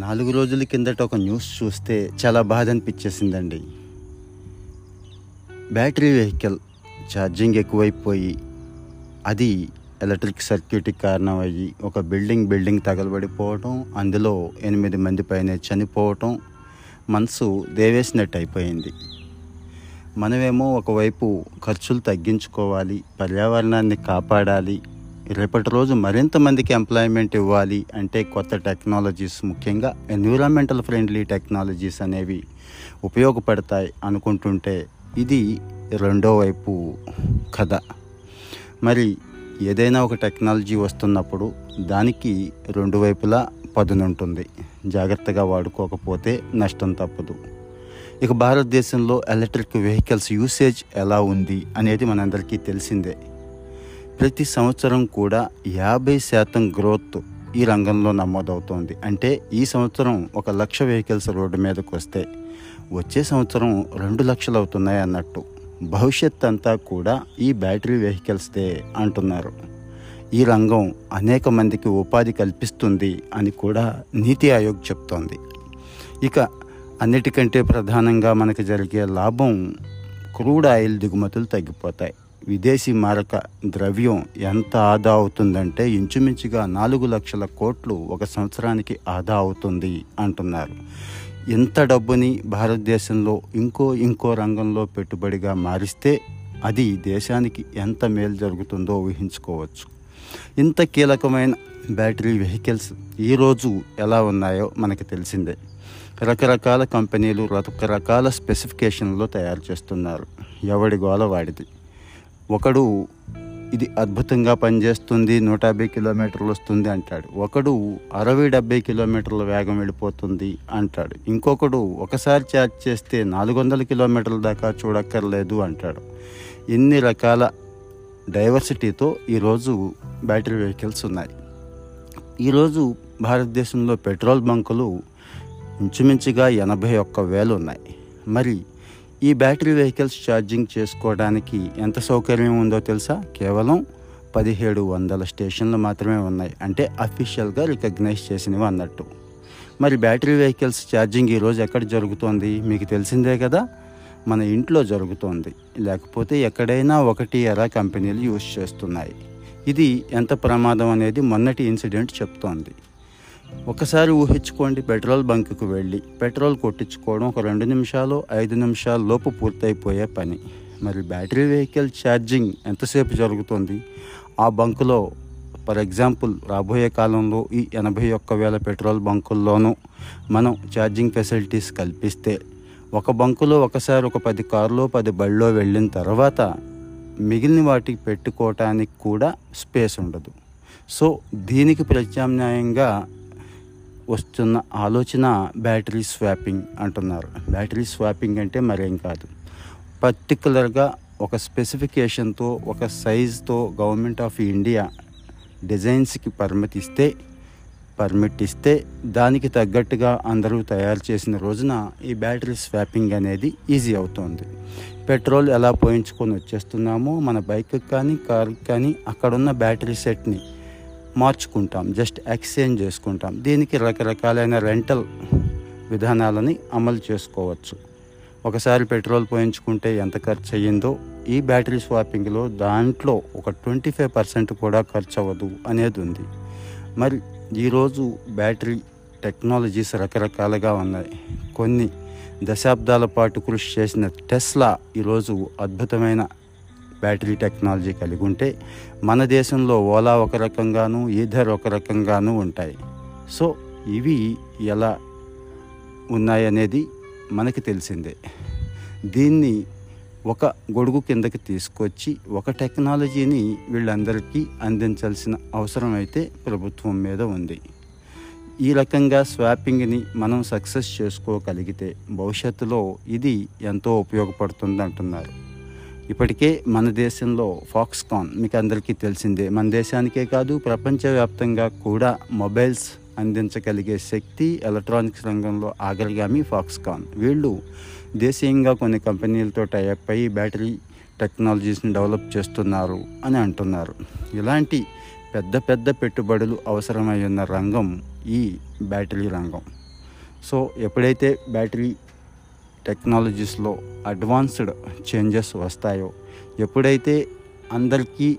నాలుగు రోజుల కిందట ఒక న్యూస్ చూస్తే చాలా బాధ అనిపించేసిందండి. బ్యాటరీ వెహికల్ ఛార్జింగ్ ఎక్కువైపోయి అది ఎలక్ట్రిక్ సర్క్యూట్కి కారణం అయ్యి ఒక బిల్డింగ్ బిల్డింగ్ తగలబడిపోవటం అందులో ఎనిమిది మంది పైన చనిపోవటం మనసు దేవేసినట్టు అయిపోయింది మనమేమో ఒకవైపు ఖర్చులు తగ్గించుకోవాలి పర్యావరణాన్ని కాపాడాలి రేపటి రోజు మరింత మందికి ఎంప్లాయ్మెంట్ ఇవ్వాలి అంటే కొత్త టెక్నాలజీస్ ముఖ్యంగా ఎన్విరాన్మెంటల్ ఫ్రెండ్లీ టెక్నాలజీస్ అనేవి ఉపయోగపడతాయి అనుకుంటుంటే ఇది రెండో వైపు కథ. మరి ఏదైనా ఒక టెక్నాలజీ వస్తున్నప్పుడు దానికి రెండు వైపులా పదునుంటుంది జాగ్రత్తగా వాడుకోకపోతే నష్టం తప్పదు. ఇక భారతదేశంలో ఎలక్ట్రిక్ వెహికల్స్ యూసేజ్ ఎలా ఉంది అనేది మనందరికీ తెలిసిందే. ప్రతి సంవత్సరం కూడా యాభై శాతం గ్రోత్ ఈ రంగంలో నమోదవుతోంది. అంటే ఈ సంవత్సరం ఒక లక్ష వెహికల్స్ రోడ్డు మీదకు వస్తే వచ్చే సంవత్సరం రెండు లక్షలు అవుతున్నాయి అన్నట్టు. భవిష్యత్ అంతా కూడా ఈ బ్యాటరీ వెహికల్స్దే అంటున్నారు. ఈ రంగం అనేక మందికి ఉపాధి కల్పిస్తుంది అని కూడా నీతి ఆయోగ్ చెప్తోంది. ఇక అన్నిటికంటే ప్రధానంగా మనకు జరిగే లాభం క్రూడ్ ఆయిల్ దిగుమతులు తగ్గిపోతాయి. విదేశీ మారక ద్రవ్యం ఎంత ఆదా అవుతుందంటే ఇంచుమించుగా నాలుగు లక్షల కోట్లు ఒక సంవత్సరానికి ఆదా అవుతుంది అంటున్నారు. ఇంత డబ్బుని భారతదేశంలో ఇంకో ఇంకో రంగంలో పెట్టుబడిగా మారిస్తే అది దేశానికి ఎంత మేలు జరుగుతుందో ఊహించుకోవచ్చు. ఇంత కీలకమైన బ్యాటరీ వెహికల్స్ ఈరోజు ఎలా ఉన్నాయో మనకు తెలిసిందే. రకరకాల కంపెనీలు రకరకాల స్పెసిఫికేషన్లో తయారు చేస్తున్నారు. ఎవడి గోల వాడిది? ఒకడు ఇది అద్భుతంగా పనిచేస్తుంది నూట యాభై కిలోమీటర్లు వస్తుంది అంటాడు. ఒకడు అరవై డెబ్బై కిలోమీటర్ల వేగం వెళ్ళిపోతుంది అంటాడు. ఇంకొకడు ఒకసారి ఛార్జ్ చేస్తే నాలుగు వందల కిలోమీటర్ల దాకా చూడక్కర్లేదు అంటాడు. ఇన్ని రకాల డైవర్సిటీతో ఈరోజు బ్యాటరీ వెహికల్స్ ఉన్నాయి. ఈరోజు భారతదేశంలో పెట్రోల్ బంకులు ఇంచుమించుగా ఎనభై ఒక్క వేలు ఉన్నాయి. మరి ఈ బ్యాటరీ వెహికల్స్ ఛార్జింగ్ చేసుకోవడానికి ఎంత సౌకర్యం ఉందో తెలుసా? కేవలం పదిహేడు వందల స్టేషన్లు మాత్రమే ఉన్నాయి. అంటే అఫీషియల్గా రికగ్నైజ్ చేసినవి అన్నట్టు. మరి బ్యాటరీ వెహికల్స్ ఛార్జింగ్ ఈరోజు ఎక్కడ జరుగుతోంది? మీకు తెలిసిందే కదా? మన ఇంట్లో జరుగుతోంది. లేకపోతే ఎక్కడైనా ఒకటి ఎరా కంపెనీలు యూజ్ చేస్తున్నాయి? ఇది ఎంత ప్రమాదం అనేది మొన్నటి ఇన్సిడెంట్ చెప్తోంది. ఒకసారి ఊహించుకోండి పెట్రోల్ బంకుకు వెళ్ళి పెట్రోల్ కొట్టించుకోవడం ఒక రెండు నిమిషాలు ఐదు నిమిషాల లోపు పూర్తయిపోయే పని. మరి బ్యాటరీ వెహికల్ ఛార్జింగ్ ఎంతసేపు జరుగుతుంది? ఆ బంకులో ఫర్ ఎగ్జాంపుల్ రాబోయే కాలంలో ఈ ఎనభై ఒక్క వేల పెట్రోల్ బంకుల్లోనూ మనం ఛార్జింగ్ ఫెసిలిటీస్ కల్పిస్తే ఒక బంకులో ఒకసారి ఒక పది కార్లో పది బళ్ళో వెళ్ళిన తర్వాత మిగిలిన వాటికి పెట్టుకోవటానికి కూడా స్పేస్ ఉండదు. సో దీనికి ప్రత్యామ్నాయంగా వస్తున్న ఆలోచన బ్యాటరీ స్వాపింగ్ అంటున్నారు. బ్యాటరీ స్వాపింగ్ అంటే మరేం కాదు. పర్టికులర్గా ఒక స్పెసిఫికేషన్తో ఒక సైజుతో గవర్నమెంట్ ఆఫ్ ఇండియా డిజైన్స్కి పర్మిట్ ఇస్తే పర్మిట్ ఇస్తే దానికి తగ్గట్టుగా అందరూ తయారు చేసిన రోజున ఈ బ్యాటరీ స్వాపింగ్ అనేది ఈజీ అవుతుంది. పెట్రోల్ ఎలా పోయించుకొని వచ్చేస్తున్నామో మన బైక్కి కానీ కార్కి కానీ అక్కడున్న బ్యాటరీ సెట్ని మార్చుకుంటాం జస్ట్ ఎక్స్చేంజ్ చేసుకుంటాం. దీనికి రకరకాలైన రెంటల్ విధానాలని అమలు చేసుకోవచ్చు. ఒకసారి పెట్రోల్ పోయించుకుంటే ఎంత ఖర్చు అయ్యిందో ఈ బ్యాటరీ స్వాపింగ్లో దాంట్లో ఒక ట్వంటీ ఫైవ్ పర్సెంట్ కూడా ఖర్చు అవ్వదు అనేది ఉంది. మరి ఈరోజు బ్యాటరీ టెక్నాలజీస్ రకరకాలుగా ఉన్నాయి. కొన్ని దశాబ్దాల పాటు కృషి చేసిన టెస్లా ఈరోజు అద్భుతమైన బ్యాటరీ టెక్నాలజీ కలిగి ఉంటే మన దేశంలో ఓలా ఒక రకంగాను ఈధర్ ఒక రకంగాను ఉంటాయి. సో ఇవి ఎలా ఉన్నాయనేది మనకి తెలిసిందే. దీన్ని ఒక గొడుగు కిందకి తీసుకొచ్చి ఒక టెక్నాలజీని వీళ్ళందరికీ అందించాల్సిన అవసరం అయితే ప్రభుత్వం మీద ఉంది. ఈ రకంగా స్వాపింగ్ని మనం సక్సెస్ చేసుకోగలిగితే భవిష్యత్తులో ఇది ఎంతో ఉపయోగపడుతుంది అంటున్నారు ఇప్పటికే మన దేశంలో ఫాక్స్కాన్ మీకు అందరికీ తెలిసిందే. మన దేశానికే కాదు ప్రపంచవ్యాప్తంగా కూడా మొబైల్స్ అందించగలిగే శక్తి ఎలక్ట్రానిక్స్ రంగంలో ఆగ్రగామి ఫాక్స్కాన్. వీళ్ళు దేశీయంగా కొన్ని కంపెనీలతో టైఅప్ అయ్యి బ్యాటరీ టెక్నాలజీస్ని డెవలప్ చేస్తున్నారు అని అంటున్నారు. ఇలాంటి పెద్ద పెద్ద పెట్టుబడులు అవసరమై ఉన్న రంగం ఈ బ్యాటరీ రంగం. సో ఎప్పుడైతే బ్యాటరీ టెక్నాలజీస్లో అడ్వాన్స్డ్ చేంజెస్ వస్తాయో ఎప్పుడైతే అందరికీ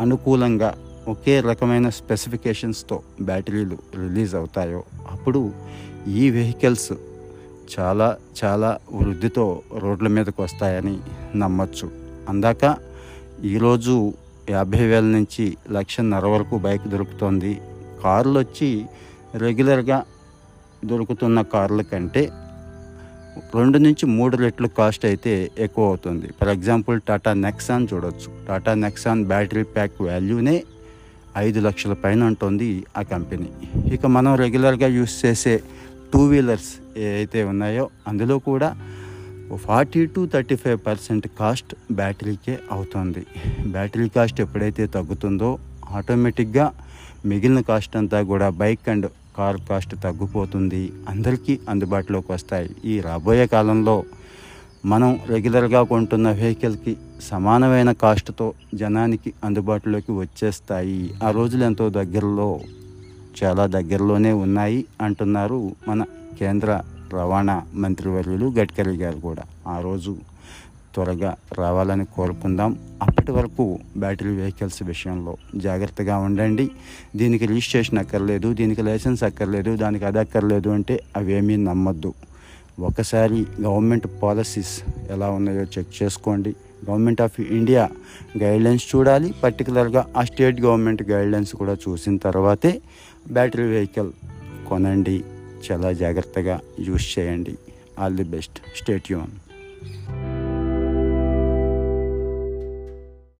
అనుకూలంగా ఒకే రకమైన స్పెసిఫికేషన్స్తో బ్యాటరీలు రిలీజ్ అవుతాయో అప్పుడు ఈ వెహికల్స్ చాలా చాలా వృద్ధితో రోడ్ల మీదకు వస్తాయని నమ్మచ్చు. అందాక ఈరోజు యాభై వేల నుంచి లక్షన్నర వరకు బైక్ దొరుకుతుంది. కార్లు వచ్చి రెగ్యులర్గా దొరుకుతున్న కార్ల కంటే రెండు నుంచి మూడు రెట్లు కాస్ట్ అయితే ఎక్కువ అవుతుంది. ఫర్ ఎగ్జాంపుల్ టాటా నెక్సాన్ చూడొచ్చు. టాటా నెక్సాన్ బ్యాటరీ ప్యాక్ వాల్యూనే ఐదు లక్షల పైన ఉంటుంది ఆ కంపెనీ. ఇక మనం రెగ్యులర్గా యూస్ చేసే టూ వీలర్స్ ఏవైతే ఉన్నాయో అందులో కూడా forty to thirty five percent cost బ్యాటరీకే అవుతుంది. బ్యాటరీ కాస్ట్ ఎప్పుడైతే తగ్గుతుందో ఆటోమేటిక్గా మిగిలిన కాస్ట్ అంతా కూడా బైక్ అండ్ కార్ కాస్ట్ తగ్గిపోతుంది అందరికీ అందుబాటులోకి వస్తాయి. ఈ రాబోయే కాలంలో మనం రెగ్యులర్గా కొంటున్న వెహికల్కి సమానమైన కాస్ట్తో జనానికి అందుబాటులోకి వచ్చేస్తాయి. ఆ రోజులు ఎంతో దగ్గరలో చాలా దగ్గరలోనే ఉన్నాయి అంటున్నారు మన కేంద్ర రవాణా మంత్రివర్యులు గడ్కరీ గారు కూడా. ఆ రోజు త్వరగా రావాలని కోరుకుందాం. అప్పటి వరకు బ్యాటరీ వెహికల్స్ విషయంలో జాగ్రత్తగా ఉండండి. దీనికి రిజిస్ట్రేషన్ అక్కర్లేదు దీనికి లైసెన్స్ అక్కర్లేదు దానికి అది అక్కర్లేదు అంటే అవేమీ నమ్మద్దు. ఒకసారి గవర్నమెంట్ పాలసీస్ ఎలా ఉన్నాయో చెక్ చేసుకోండి. గవర్నమెంట్ ఆఫ్ ఇండియా గైడ్లైన్స్ చూడాలి. పర్టికులర్గా ఆ స్టేట్ గవర్నమెంట్ గైడ్లైన్స్ కూడా చూసిన తర్వాతే బ్యాటరీ వెహికల్ కొనండి. చాలా జాగ్రత్తగా యూస్ చేయండి. All the best. State Yoon.